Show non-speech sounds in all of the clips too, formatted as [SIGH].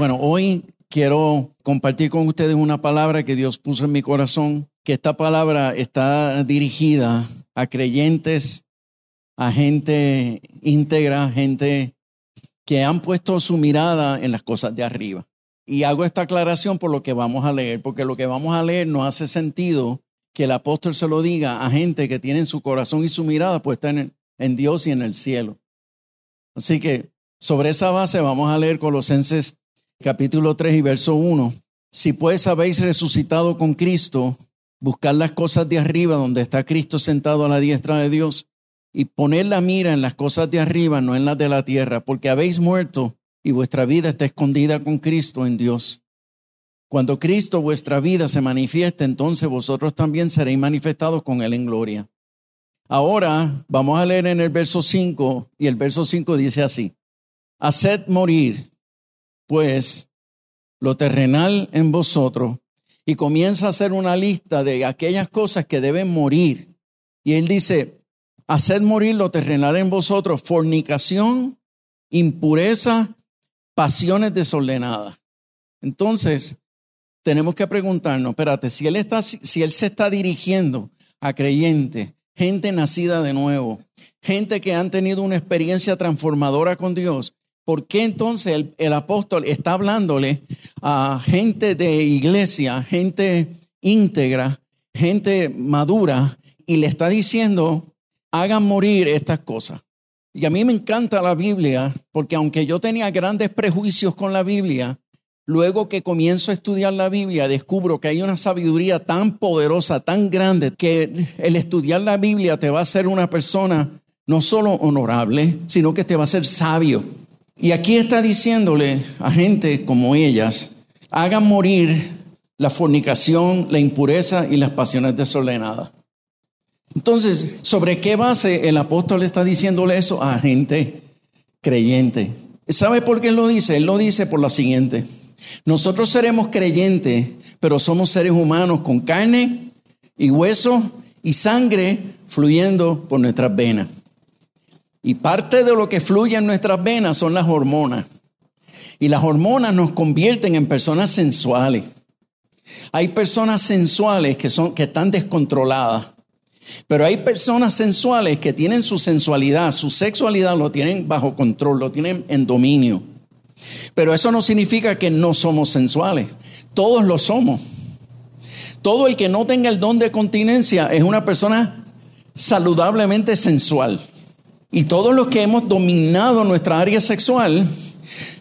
Bueno, hoy quiero compartir con ustedes una palabra que Dios puso en mi corazón, que esta palabra está dirigida a creyentes, a gente íntegra, gente que han puesto su mirada en las cosas de arriba. Y hago esta aclaración por lo que vamos a leer, porque lo que vamos a leer no hace sentido que el apóstol se lo diga a gente que tiene su corazón y su mirada puesta en, en Dios y en el cielo. Así que sobre esa base vamos a leer Colosenses capítulo 3 y verso 1. Si pues habéis resucitado con Cristo, buscar las cosas de arriba donde está Cristo sentado a la diestra de Dios y poner la mira en las cosas de arriba, no en las de la tierra, porque habéis muerto y vuestra vida está escondida con Cristo en Dios. Cuando Cristo vuestra vida se manifieste, entonces vosotros también seréis manifestados con Él en gloria. Ahora vamos a leer en el verso 5 y el verso 5 dice así, haced morir pues lo terrenal en vosotros y comienza a hacer una lista de aquellas cosas que deben morir. Y él dice, haced morir lo terrenal en vosotros, fornicación, impureza, pasiones desordenadas. Entonces, tenemos que preguntarnos, espérate, si él, está, si él se está dirigiendo a creyentes, gente nacida de nuevo, gente que han tenido una experiencia transformadora con Dios, ¿por qué entonces el, apóstol está hablándole a gente de iglesia, gente íntegra, gente madura, y le está diciendo, hagan morir estas cosas? Y a mí me encanta la Biblia, porque aunque yo tenía grandes prejuicios con la Biblia, luego que comienzo a estudiar la Biblia, descubro que hay una sabiduría tan poderosa, tan grande, que el estudiar la Biblia te va a hacer una persona no solo honorable, sino que te va a hacer sabio. Y aquí está diciéndole a gente como ellas, hagan morir la fornicación, la impureza y las pasiones desordenadas. Entonces, ¿sobre qué base el apóstol está diciéndole eso a gente creyente? ¿Sabe por qué él lo dice? Él lo dice por lo siguiente. Nosotros seremos creyentes, pero somos seres humanos con carne y hueso y sangre fluyendo por nuestras venas. Y parte de lo que fluye en nuestras venas son las hormonas. Y las hormonas nos convierten en personas sensuales. Hay personas sensuales que, son, que están descontroladas. Pero hay personas sensuales que tienen su sensualidad, su sexualidad lo tienen bajo control, lo tienen en dominio. Pero eso no significa que no somos sensuales. Todos lo somos. Todo el que no tenga el don de continencia es una persona saludablemente sensual. Y todos los que hemos dominado nuestra área sexual,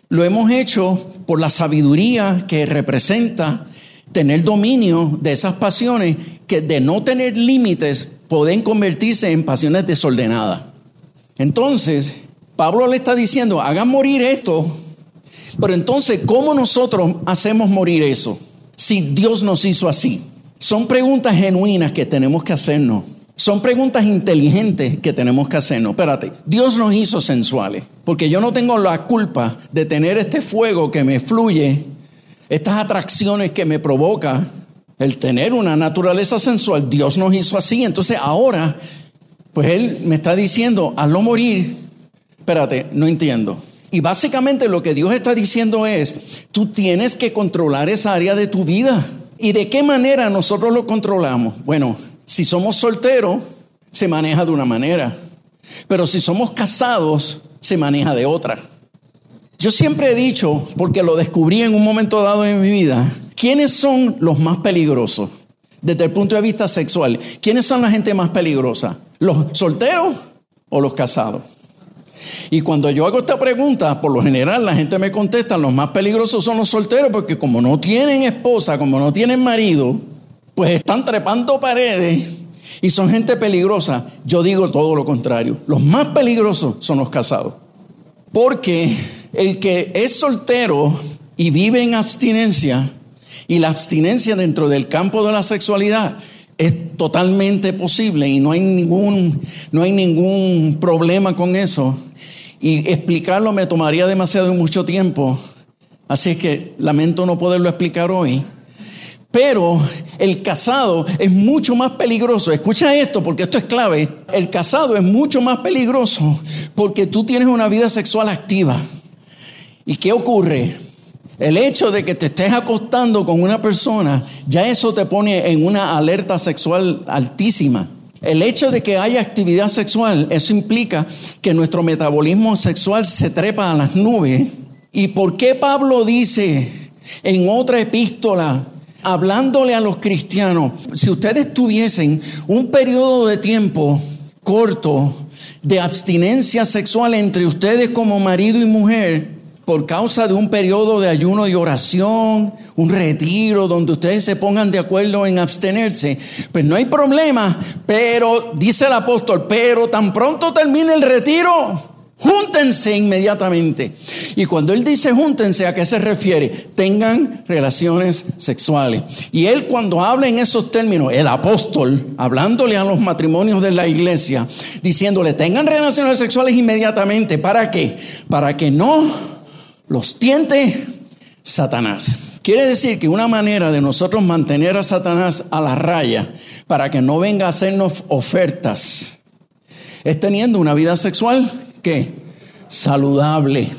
lo hemos hecho por la sabiduría que representa tener dominio de esas pasiones que de no tener límites pueden convertirse en pasiones desordenadas. Entonces, Pablo le está diciendo, hagan morir esto, pero entonces, ¿cómo nosotros hacemos morir eso? Si Dios nos hizo así. Son preguntas genuinas que tenemos que hacernos. Son preguntas inteligentes que tenemos que hacernos. Espérate, Dios nos hizo sensuales, porque yo no tengo la culpa de tener este fuego que me fluye, estas atracciones que me provoca el tener una naturaleza sensual. Dios nos hizo así, entonces ahora, pues Él me está diciendo, hazlo morir. Espérate, no entiendo. Y básicamente lo que Dios está diciendo es, tú tienes que controlar esa área de tu vida. ¿Y de qué manera nosotros lo controlamos? Bueno, si somos solteros, se maneja de una manera. Pero si somos casados, se maneja de otra. Yo siempre he dicho, porque lo descubrí en un momento dado en mi vida, ¿quiénes son los más peligrosos desde el punto de vista sexual? ¿Quiénes son la gente más peligrosa? ¿Los solteros o los casados? Y cuando yo hago esta pregunta, por lo general la gente me contesta, los más peligrosos son los solteros porque como no tienen esposa, como no tienen marido, pues están trepando paredes y son gente peligrosa. Yo digo todo lo contrario. Los más peligrosos son los casados. Porque el que es soltero y vive en abstinencia, y la abstinencia dentro del campo de la sexualidad es totalmente posible y no hay ningún, no hay ningún problema con eso. Y explicarlo me tomaría demasiado mucho tiempo. Así es que lamento no poderlo explicar hoy. Pero el casado es mucho más peligroso. Escucha esto porque esto es clave. El casado es mucho más peligroso porque tú tienes una vida sexual activa. ¿Y qué ocurre? El hecho de que te estés acostando con una persona, ya eso te pone en una alerta sexual altísima. El hecho de que haya actividad sexual, eso implica que nuestro metabolismo sexual se trepa a las nubes. ¿Y por qué Pablo dice en otra epístola, hablándole a los cristianos, si ustedes tuviesen un periodo de tiempo corto de abstinencia sexual entre ustedes como marido y mujer, por causa de un periodo de ayuno y oración, un retiro donde ustedes se pongan de acuerdo en abstenerse, pues no hay problema, pero dice el apóstol, pero tan pronto termine el retiro, Júntense inmediatamente. Y cuando él dice júntense, ¿a qué se refiere? Tengan relaciones sexuales. Y él cuando habla en esos términos, el apóstol, hablándole a los matrimonios de la iglesia, diciéndole, tengan relaciones sexuales inmediatamente. ¿Para qué? Para que no los tiente Satanás. Quiere decir que una manera de nosotros mantener a Satanás a la raya para que no venga a hacernos ofertas es teniendo una vida sexual ¿qué? Saludable.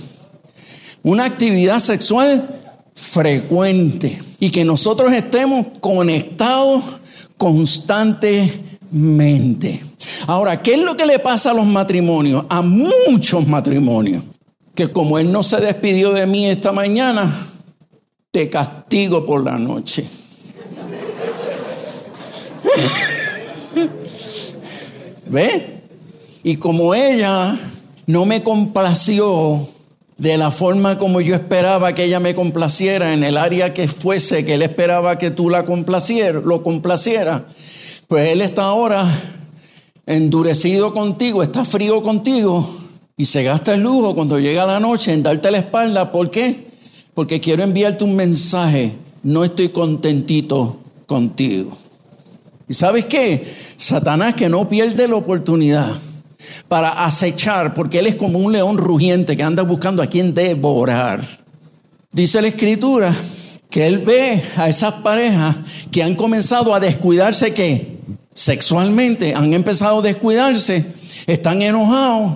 Una actividad sexual frecuente y que nosotros estemos conectados constantemente. Ahora, ¿qué es lo que le pasa a los matrimonios? A muchos matrimonios. Que como él no se despidió de mí esta mañana, te castigo por la noche. [LAUGHS] ¿Ve? Y como ella no me complació de la forma como yo esperaba que ella me complaciera en el área que fuese que él esperaba que tú la complaciera, lo complaciera. Pues él está ahora endurecido contigo, está frío contigo y se gasta el lujo cuando llega la noche en darte la espalda. ¿Por qué? Porque quiero enviarte un mensaje. No estoy contentito contigo. ¿Y sabes qué? Satanás que no pierde la oportunidad para acechar, porque él es como un león rugiente que anda buscando a quien devorar. Dice la escritura que él ve a esas parejas que han comenzado a descuidarse que sexualmente han empezado a descuidarse, están enojados.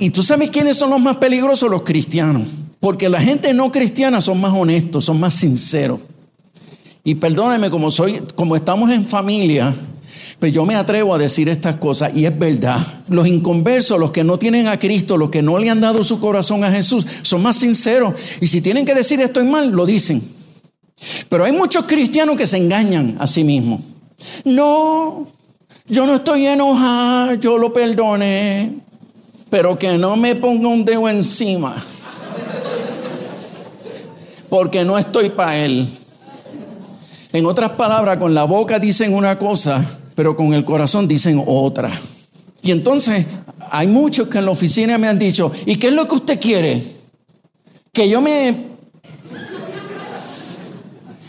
Y tú sabes quiénes son los más peligrosos, los cristianos. Porque la gente no cristiana son más honestos, son más sinceros. Y perdóneme, como soy, como estamos en familia, pues yo me atrevo a decir estas cosas y es verdad. Los inconversos, los que no tienen a Cristo, los que no le han dado su corazón a Jesús, son más sinceros. Y si tienen que decir estoy mal, lo dicen. Pero hay muchos cristianos que se engañan a sí mismos. No, yo no estoy enojado, yo lo perdoné, pero que no me ponga un dedo encima. Porque no estoy para él. En otras palabras, con la boca dicen una cosa, pero con el corazón dicen otra. Y entonces hay muchos que en la oficina me han dicho, ¿y qué es lo que usted quiere? Que yo me,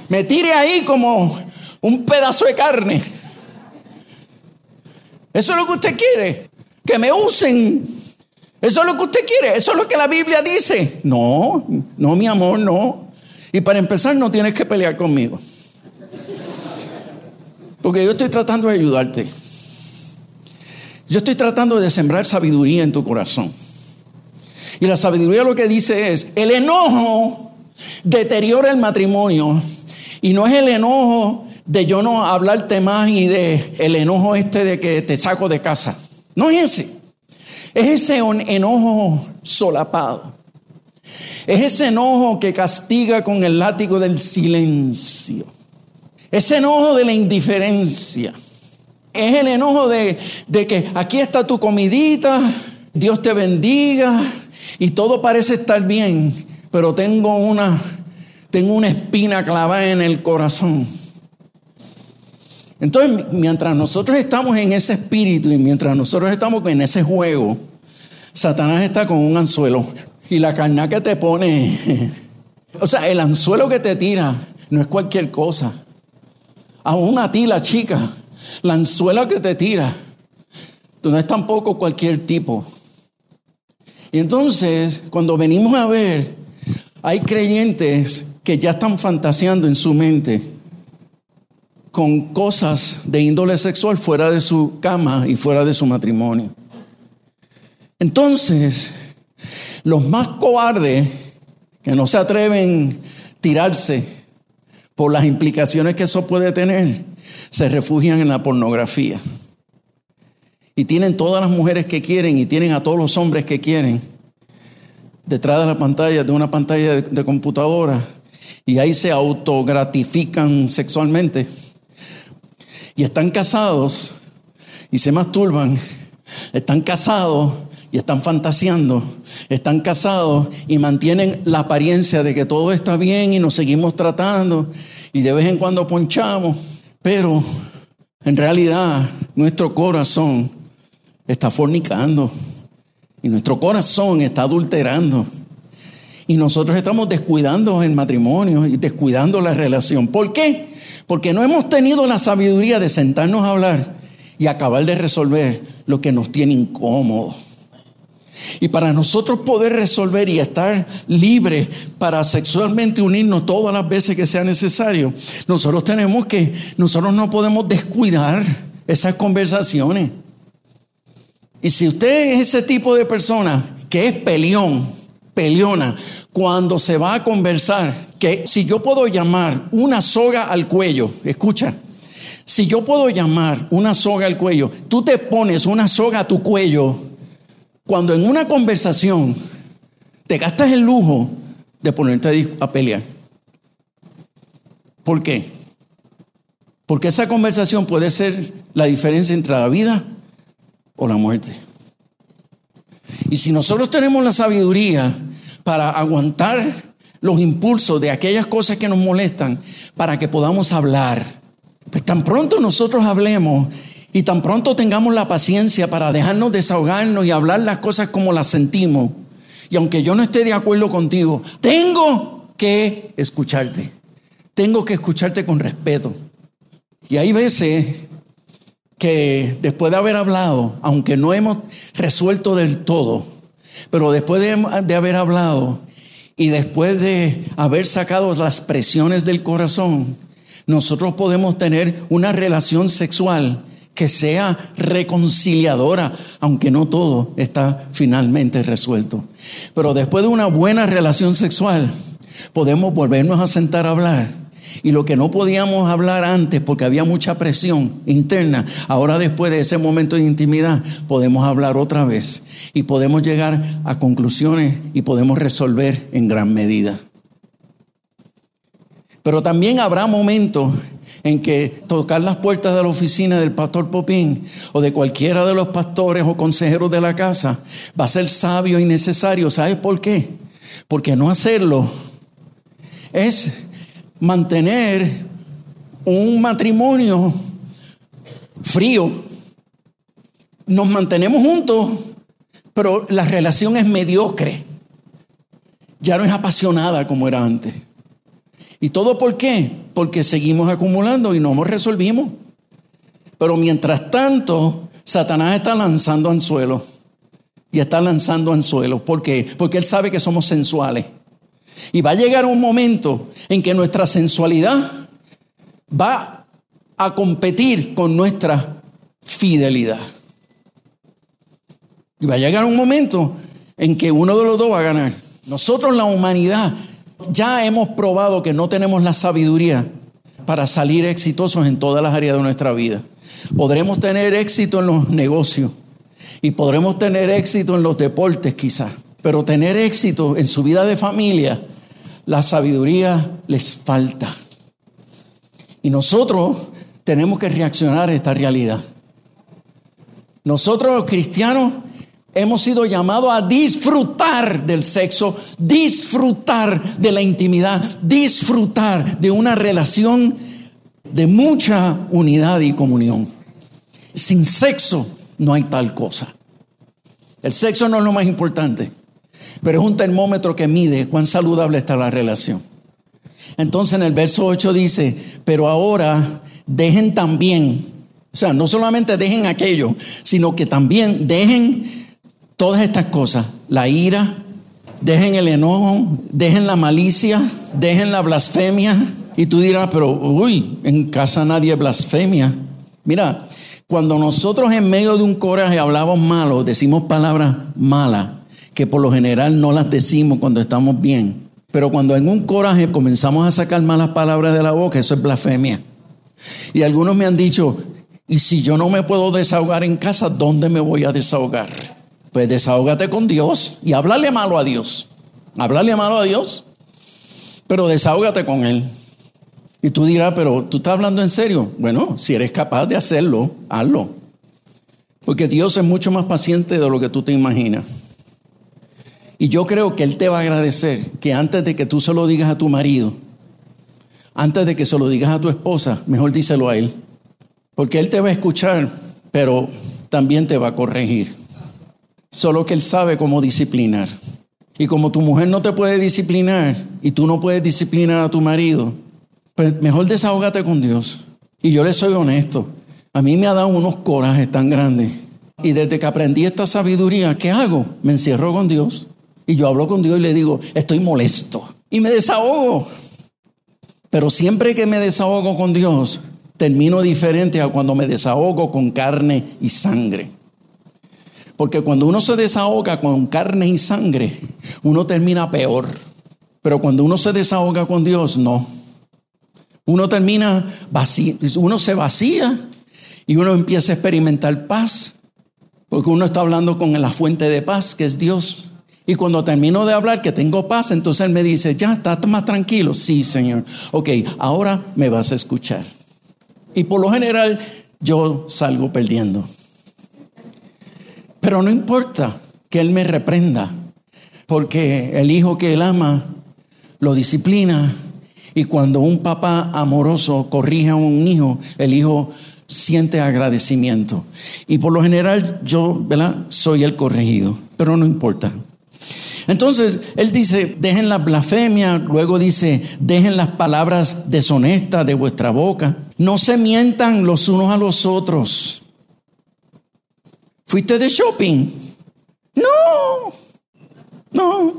me tire ahí como un pedazo de carne. Eso es lo que usted quiere. Que me usen. Eso es lo que usted quiere. Eso es lo que la Biblia dice. No, no, mi amor, no. Y para empezar, no tienes que pelear conmigo. Porque yo estoy tratando de ayudarte. Yo estoy tratando de sembrar sabiduría en tu corazón. Y la sabiduría lo que dice es, el enojo deteriora el matrimonio. Y no es el enojo de yo no hablarte más y de el enojo este de que te saco de casa. No es ese. Es ese enojo solapado. Es ese enojo que castiga con el látigo del silencio. Ese enojo de la indiferencia. Es el enojo de, que aquí está tu comidita, Dios te bendiga y todo parece estar bien, pero tengo una, tengo una espina clavada en el corazón. Entonces, mientras nosotros estamos en ese espíritu y mientras nosotros estamos en ese juego, Satanás está con un anzuelo y la carne que te pone, [LAUGHS] o sea, el anzuelo que te tira no es cualquier cosa. Aún a ti, la chica, la anzuela que te tira, tú no es tampoco cualquier tipo. Y entonces, cuando venimos a ver, hay creyentes que ya están fantaseando en su mente con cosas de índole sexual fuera de su cama y fuera de su matrimonio. Entonces, los más cobardes que no se atreven tirarse por las implicaciones que eso puede tener, se refugian en la pornografía. Y tienen todas las mujeres que quieren y tienen a todos los hombres que quieren detrás de la pantalla, de una pantalla de, computadora, y ahí se autogratifican sexualmente. Y están casados y se masturban, están casados y están fantaseando, están casados y mantienen la apariencia de que todo está bien y nos seguimos tratando y de vez en cuando ponchamos, pero en realidad nuestro corazón está fornicando y nuestro corazón está adulterando. Y nosotros estamos descuidando el matrimonio y descuidando la relación. ¿Por qué? Porque no hemos tenido la sabiduría de sentarnos a hablar y acabar de resolver lo que nos tiene incómodos. Y para nosotros poder resolver y estar libres para sexualmente unirnos todas las veces que sea necesario, nosotros tenemos que, nosotros no podemos descuidar esas conversaciones. Y si usted es ese tipo de persona que es peleón, peleona, cuando se va a conversar, que si yo puedo llamar una soga al cuello, escucha, si yo puedo llamar una soga al cuello, tú te pones una soga a tu cuello cuando en una conversación te gastas el lujo de ponerte a pelear. ¿Por qué? Porque esa conversación puede ser la diferencia entre la vida o la muerte. Y si nosotros tenemos la sabiduría para aguantar los impulsos de aquellas cosas que nos molestan, para que podamos hablar, pues tan pronto nosotros hablemos y tan pronto tengamos la paciencia para dejarnos desahogarnos y hablar las cosas como las sentimos, y aunque yo no esté de acuerdo contigo, tengo que escucharte. Tengo que escucharte con respeto. Y hay veces que después de haber hablado, aunque no hemos resuelto del todo, pero después de, de, haber hablado y después de haber sacado las presiones del corazón, nosotros podemos tener una relación sexual que sea reconciliadora, aunque no todo está finalmente resuelto. Pero después de una buena relación sexual, podemos volvernos a sentar a hablar y lo que no podíamos hablar antes porque había mucha presión interna, ahora después de ese momento de intimidad podemos hablar otra vez y podemos llegar a conclusiones y podemos resolver en gran medida. Pero también habrá momentos en que tocar las puertas de la oficina del pastor Popín o de cualquiera de los pastores o consejeros de la casa va a ser sabio y necesario. ¿Sabes por qué? Porque no hacerlo es mantener un matrimonio frío. Nos mantenemos juntos, pero la relación es mediocre. Ya no es apasionada como era antes. ¿Y todo por qué? Porque seguimos acumulando y no nos resolvimos. Pero mientras tanto, Satanás está lanzando anzuelos. Y está lanzando anzuelos. ¿Por qué? Porque él sabe que somos sensuales. Y va a llegar un momento en que nuestra sensualidad va a competir con nuestra fidelidad. Y va a llegar un momento en que uno de los dos va a ganar. Nosotros, la humanidad, ya hemos probado que no tenemos la sabiduría para salir exitosos en todas las áreas de nuestra vida. Podremos tener éxito en los negocios y podremos tener éxito en los deportes quizás, pero tener éxito en su vida de familia, la sabiduría les falta. Y nosotros tenemos que reaccionar a esta realidad. Nosotros los cristianos hemos sido llamados a disfrutar del sexo, disfrutar de la intimidad, disfrutar de una relación de mucha unidad y comunión. Sin sexo no hay tal cosa. El sexo no es lo más importante, pero es un termómetro que mide cuán saludable está la relación. Entonces en el verso 8 dice, pero ahora dejen también, o sea, no solamente dejen aquello, sino que también dejen todas estas cosas, la ira, dejen el enojo, dejen la malicia, dejen la blasfemia. Y tú dirás, pero uy, en casa nadie blasfemia. Mira, cuando nosotros en medio de un coraje hablamos malo, decimos palabras malas, que por lo general no las decimos cuando estamos bien. Pero cuando en un coraje comenzamos a sacar malas palabras de la boca, eso es blasfemia. Y algunos me han dicho, y si yo no me puedo desahogar en casa, ¿dónde me voy a desahogar? Pues desahógate con Dios y háblale malo a Dios. Háblale malo a Dios, pero desahógate con Él. Y tú dirás, pero tú estás hablando en serio. Bueno, si eres capaz de hacerlo, hazlo. Porque Dios es mucho más paciente de lo que tú te imaginas. Y yo creo que Él te va a agradecer que antes de que tú se lo digas a tu marido, antes de que se lo digas a tu esposa, mejor díselo a Él. Porque Él te va a escuchar, pero también te va a corregir. Solo que Él sabe cómo disciplinar. Y como tu mujer no te puede disciplinar y tú no puedes disciplinar a tu marido, pues mejor desahógate con Dios. Y yo le soy honesto. A mí me ha dado unos corajes tan grandes. Y desde que aprendí esta sabiduría, ¿qué hago? Me encierro con Dios. Y yo hablo con Dios y le digo, estoy molesto. Y me desahogo. Pero siempre que me desahogo con Dios, termino diferente a cuando me desahogo con carne y sangre. Porque cuando uno se desahoga con carne y sangre, uno termina peor. Pero cuando uno se desahoga con Dios, no. Uno termina vacío, uno se vacía y uno empieza a experimentar paz. Porque uno está hablando con la fuente de paz, que es Dios. Y cuando termino de hablar que tengo paz, entonces Él me dice, ya, estás más tranquilo. Sí, Señor. Ok, ahora me vas a escuchar. Y por lo general yo salgo perdiendo. Pero no importa que Él me reprenda, porque el hijo que Él ama lo disciplina. Y cuando un papá amoroso corrige a un hijo, el hijo siente agradecimiento. Y por lo general yo, ¿verdad? Soy el corregido, pero no importa. Entonces, él dice, dejen la blasfemia, luego dice, dejen las palabras deshonestas de vuestra boca, no se mientan los unos a los otros. ¿Fuiste de shopping? No, no,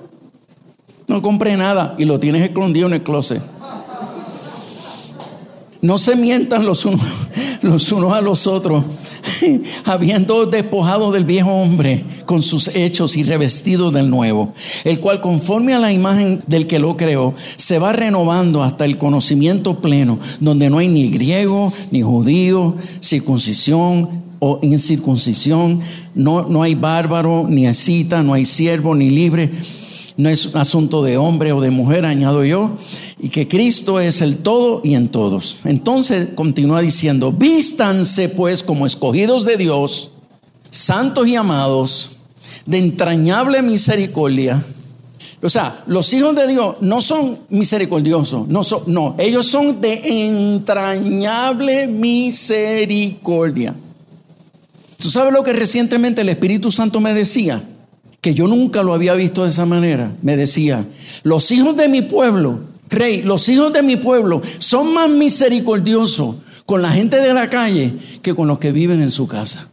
no compré nada y lo tienes escondido en el closet. No se mientan los unos, [LAUGHS] los a los otros, [LAUGHS] habiendo despojado del viejo hombre con sus hechos y revestido del nuevo, el cual conforme a la imagen del que lo creó, se va renovando hasta el conocimiento pleno, donde no hay ni griego, ni judío, circuncisión o incircuncisión, no, no hay bárbaro, ni escita, no hay siervo, ni libre no es un asunto de hombre o de mujer, añado yo, y que Cristo es el todo y en todos. Entonces continúa diciendo, vístanse pues como escogidos de Dios, santos y amados, de entrañable misericordia. O sea, los hijos de Dios no son misericordiosos, no, son, no, ellos son de entrañable misericordia. ¿Tú sabes lo que recientemente el Espíritu Santo me decía? que yo nunca lo había visto de esa manera, me decía, los hijos de mi pueblo, rey, los hijos de mi pueblo son más misericordiosos con la gente de la calle que con los que viven en su casa.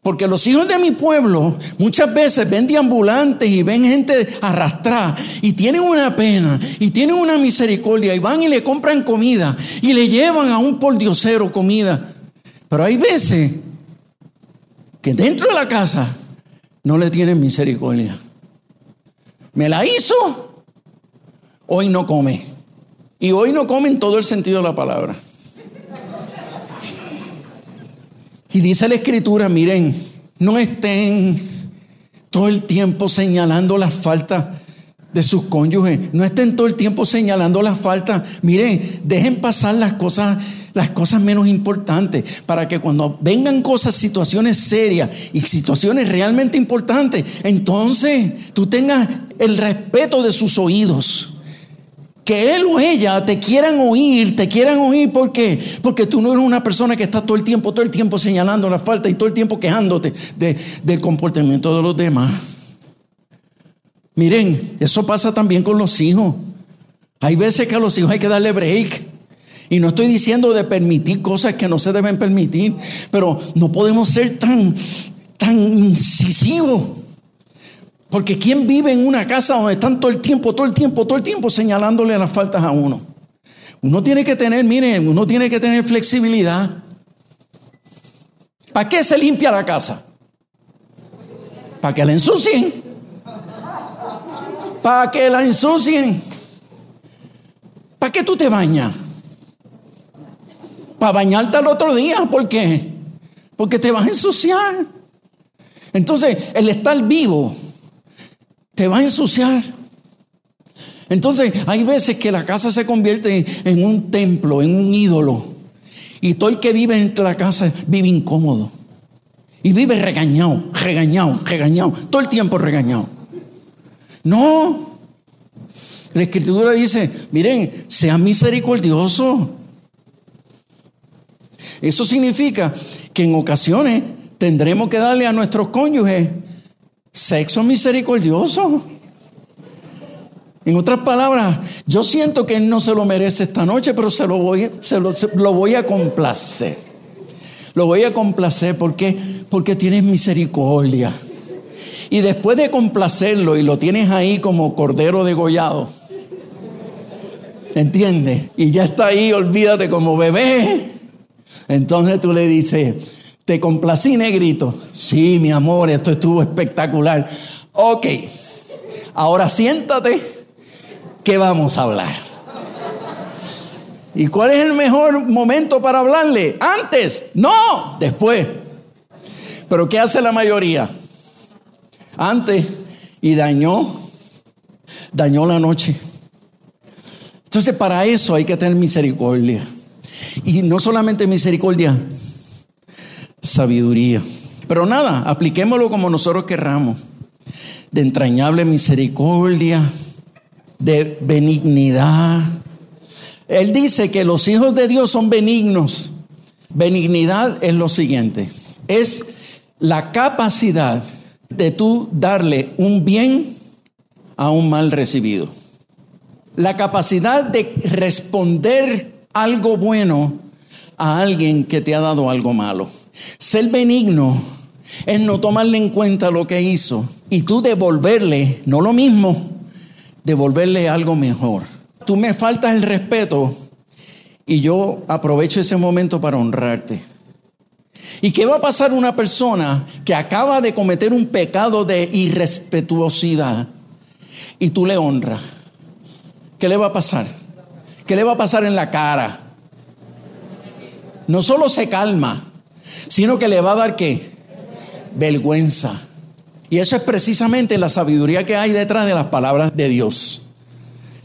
Porque los hijos de mi pueblo muchas veces ven deambulantes y ven gente arrastrada y tienen una pena y tienen una misericordia y van y le compran comida y le llevan a un pordiosero comida. Pero hay veces que dentro de la casa no le tienen misericordia. Me la hizo, hoy no come. Y hoy no come en todo el sentido de la palabra. Y dice la escritura, miren, no estén todo el tiempo señalando las faltas de sus cónyuges, no estén todo el tiempo señalando las faltas. Miren, dejen pasar las cosas las cosas menos importantes, para que cuando vengan cosas, situaciones serias y situaciones realmente importantes, entonces tú tengas el respeto de sus oídos. Que él o ella te quieran oír, te quieran oír, ¿por qué? Porque tú no eres una persona que está todo el tiempo, todo el tiempo señalando la falta y todo el tiempo quejándote del comportamiento de los demás. Miren, eso pasa también con los hijos. Hay veces que a los hijos hay que darle break. Y no estoy diciendo de permitir cosas que no se deben permitir, pero no podemos ser tan, tan incisivos. Porque ¿quién vive en una casa donde están todo el tiempo, todo el tiempo, todo el tiempo señalándole las faltas a uno? Uno tiene que tener, miren, uno tiene que tener flexibilidad. ¿Para qué se limpia la casa? Para que la ensucien. Para que la ensucien. ¿Para qué tú te bañas? Para bañarte al otro día. ¿Por qué? Porque te vas a ensuciar. Entonces, el estar vivo te va a ensuciar. Entonces, hay veces que la casa se convierte en un templo, en un ídolo. Y todo el que vive en la casa vive incómodo. Y vive regañado, regañado, regañado. Todo el tiempo regañado. No. La escritura dice, miren, sea misericordioso. Eso significa que en ocasiones tendremos que darle a nuestros cónyuges sexo misericordioso. En otras palabras, yo siento que él no se lo merece esta noche, pero se lo voy, se lo, voy a complacer. Lo voy a complacer porque, porque tienes misericordia. Y después de complacerlo y lo tienes ahí como cordero degollado, ¿entiendes? Y ya está ahí, olvídate como bebé. Entonces tú le dices, te complací negrito. Sí, mi amor, esto estuvo espectacular. Ok, ahora siéntate ¿qué vamos a hablar? ¿Y cuál es el mejor momento para hablarle? Antes, no, después. Pero ¿qué hace la mayoría? Antes y dañó, dañó la noche. Entonces para eso hay que tener misericordia. Y no solamente misericordia, sabiduría. Pero nada, apliquémoslo como nosotros querramos. De entrañable misericordia, de benignidad. Él dice que los hijos de Dios son benignos. Benignidad es lo siguiente, es la capacidad de tú darle un bien a un mal recibido. La capacidad de responder algo bueno a alguien que te ha dado algo malo. Ser benigno es no tomarle en cuenta lo que hizo y tú devolverle, no lo mismo, devolverle algo mejor. Tú me faltas el respeto y yo aprovecho ese momento para honrarte. ¿Y qué va a pasar una persona que acaba de cometer un pecado de irrespetuosidad y tú le honras? ¿Qué le va a pasar? ¿Qué le va a pasar en la cara? No solo se calma, sino que le va a dar qué? Vergüenza. Y eso es precisamente la sabiduría que hay detrás de las palabras de Dios.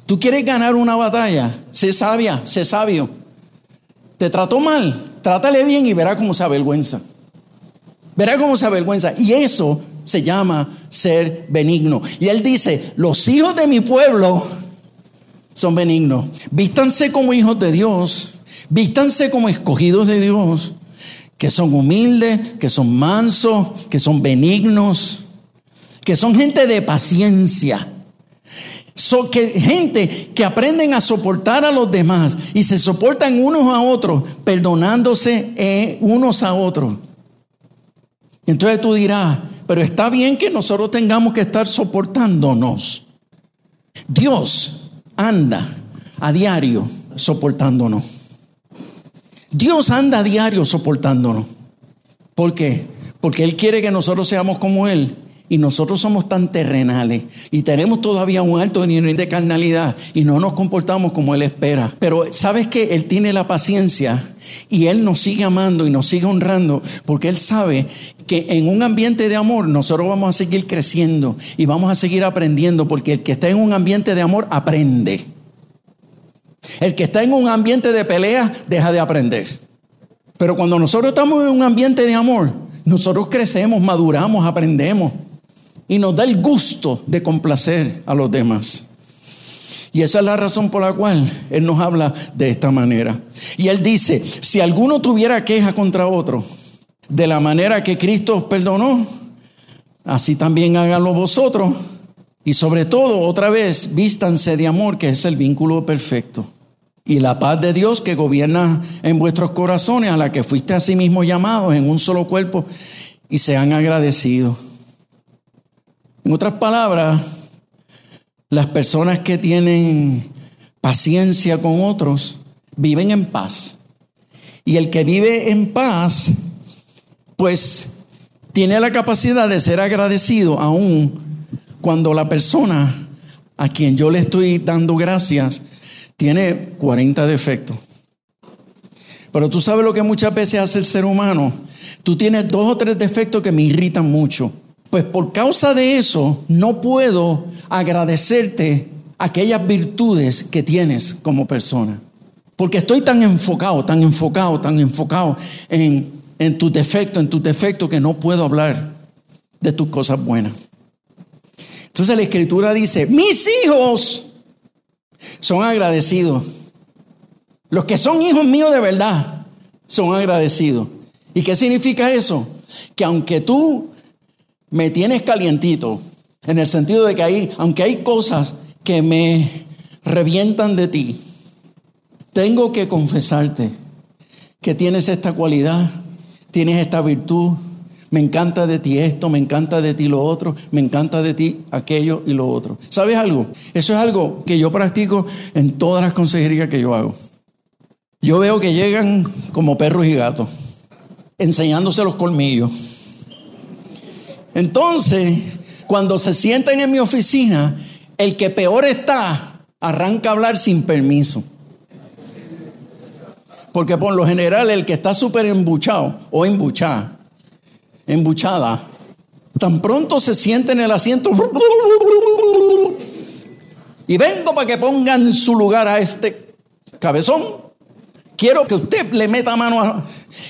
Tú quieres ganar una batalla, sé sabia, sé sabio. Te trató mal, trátale bien y verá cómo se avergüenza. Verá cómo se avergüenza. Y eso se llama ser benigno. Y él dice, los hijos de mi pueblo son benignos. Vístanse como hijos de Dios. Vístanse como escogidos de Dios. Que son humildes, que son mansos, que son benignos que son gente de paciencia. Son que, gente que aprenden a soportar a los demás y se soportan unos a otros, perdonándose eh, unos a otros. Entonces tú dirás, pero está bien que nosotros tengamos que estar soportándonos. Dios anda a diario soportándonos. Dios anda a diario soportándonos. ¿Por qué? Porque Él quiere que nosotros seamos como Él y nosotros somos tan terrenales y tenemos todavía un alto nivel de carnalidad y no nos comportamos como Él espera. Pero sabes que Él tiene la paciencia y Él nos sigue amando y nos sigue honrando porque Él sabe que en un ambiente de amor nosotros vamos a seguir creciendo y vamos a seguir aprendiendo porque el que está en un ambiente de amor aprende. El que está en un ambiente de pelea deja de aprender. Pero cuando nosotros estamos en un ambiente de amor, nosotros crecemos, maduramos, aprendemos y nos da el gusto de complacer a los demás. Y esa es la razón por la cual Él nos habla de esta manera. Y Él dice, si alguno tuviera queja contra otro, de la manera que Cristo os perdonó, así también háganlo vosotros. Y sobre todo, otra vez, vístanse de amor, que es el vínculo perfecto. Y la paz de Dios que gobierna en vuestros corazones, a la que fuiste a sí mismo llamados en un solo cuerpo, y sean agradecidos. En otras palabras, las personas que tienen paciencia con otros viven en paz. Y el que vive en paz, pues tiene la capacidad de ser agradecido aún cuando la persona a quien yo le estoy dando gracias, tiene 40 defectos. Pero tú sabes lo que muchas veces hace el ser humano. Tú tienes dos o tres defectos que me irritan mucho. Pues por causa de eso no puedo agradecerte aquellas virtudes que tienes como persona. Porque estoy tan enfocado, tan enfocado, tan enfocado en, en tus defectos, en tus defectos, que no puedo hablar de tus cosas buenas. Entonces la escritura dice, mis hijos son agradecidos. Los que son hijos míos de verdad son agradecidos. ¿Y qué significa eso? Que aunque tú me tienes calientito, en el sentido de que hay, aunque hay cosas que me revientan de ti, tengo que confesarte que tienes esta cualidad, tienes esta virtud, me encanta de ti esto, me encanta de ti lo otro, me encanta de ti aquello y lo otro. ¿Sabes algo? Eso es algo que yo practico en todas las consejerías que yo hago. Yo veo que llegan como perros y gatos, enseñándose los colmillos. Entonces, cuando se sientan en mi oficina, el que peor está, arranca a hablar sin permiso. Porque por lo general el que está súper embuchado o embuchada, embuchada, tan pronto se siente en el asiento y vengo para que pongan su lugar a este cabezón Quiero que usted le meta mano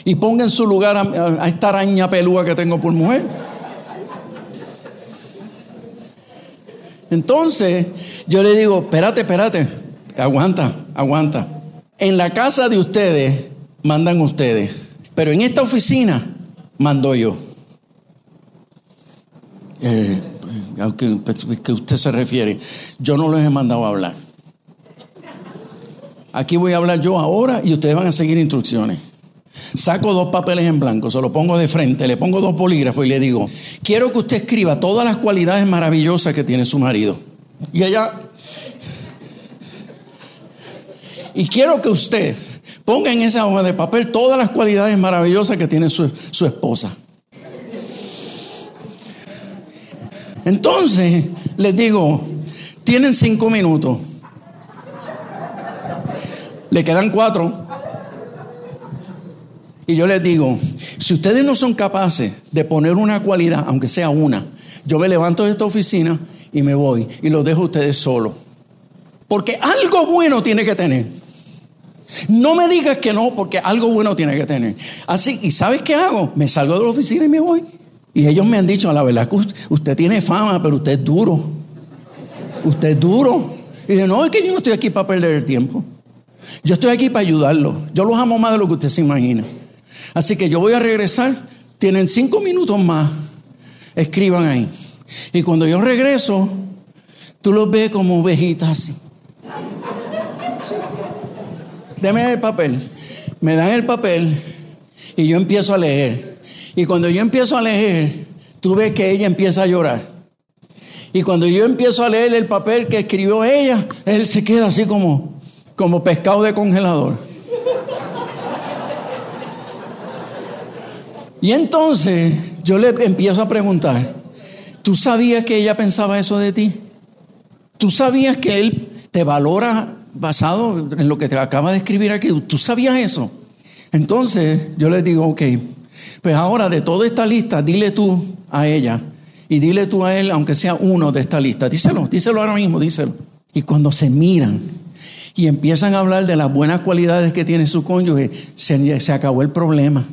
y ponga en su lugar a, esta araña pelúa que tengo por mujer. Entonces yo le digo, espérate, espérate, aguanta, aguanta. En la casa de ustedes mandan ustedes, pero en esta oficina mando yo. Eh, que usted se refiere, yo no los he mandado a hablar. Aquí voy a hablar yo ahora y ustedes van a seguir instrucciones. Saco dos papeles en blanco, se lo pongo de frente, le pongo dos polígrafos y le digo, quiero que usted escriba todas las cualidades maravillosas que tiene su marido. Y ella... Y quiero que usted ponga en esa hoja de papel todas las cualidades maravillosas que tiene su, su esposa. Entonces, les digo, tienen cinco minutos. Le quedan cuatro. Y yo les digo, si ustedes no son capaces de poner una cualidad, aunque sea una, yo me levanto de esta oficina y me voy y los dejo a ustedes solos. Porque algo bueno tiene que tener. No me digas que no, porque algo bueno tiene que tener. Así, ¿y sabes qué hago? Me salgo de la oficina y me voy. Y ellos me han dicho, a la verdad que usted tiene fama, pero usted es duro. Usted es duro. Y dice, no, es que yo no estoy aquí para perder el tiempo. Yo estoy aquí para ayudarlo. Yo los amo más de lo que usted se imagina. Así que yo voy a regresar. Tienen cinco minutos más. Escriban ahí. Y cuando yo regreso, tú los ves como ovejitas Deme el papel. Me dan el papel y yo empiezo a leer. Y cuando yo empiezo a leer, tú ves que ella empieza a llorar. Y cuando yo empiezo a leer el papel que escribió ella, él se queda así como, como pescado de congelador. Y entonces yo le empiezo a preguntar, ¿tú sabías que ella pensaba eso de ti? ¿Tú sabías que él te valora basado en lo que te acaba de escribir aquí? ¿Tú sabías eso? Entonces yo le digo, ok, pues ahora de toda esta lista, dile tú a ella y dile tú a él, aunque sea uno de esta lista. Díselo, díselo ahora mismo, díselo. Y cuando se miran, y empiezan a hablar de las buenas cualidades que tiene su cónyuge, se, acabó el problema.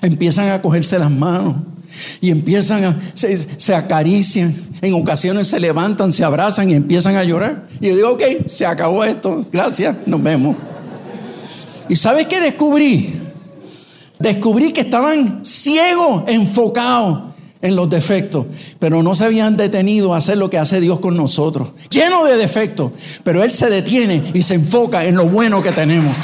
Empiezan a cogerse las manos y empiezan a, se, acarician, en ocasiones se levantan, se abrazan y empiezan a llorar. Y yo digo, ok, se acabó esto, gracias, nos vemos. ¿Y sabes qué descubrí? Descubrí que estaban ciegos, enfocados en los defectos, pero no se habían detenido a hacer lo que hace Dios con nosotros, lleno de defectos, pero Él se detiene y se enfoca en lo bueno que tenemos.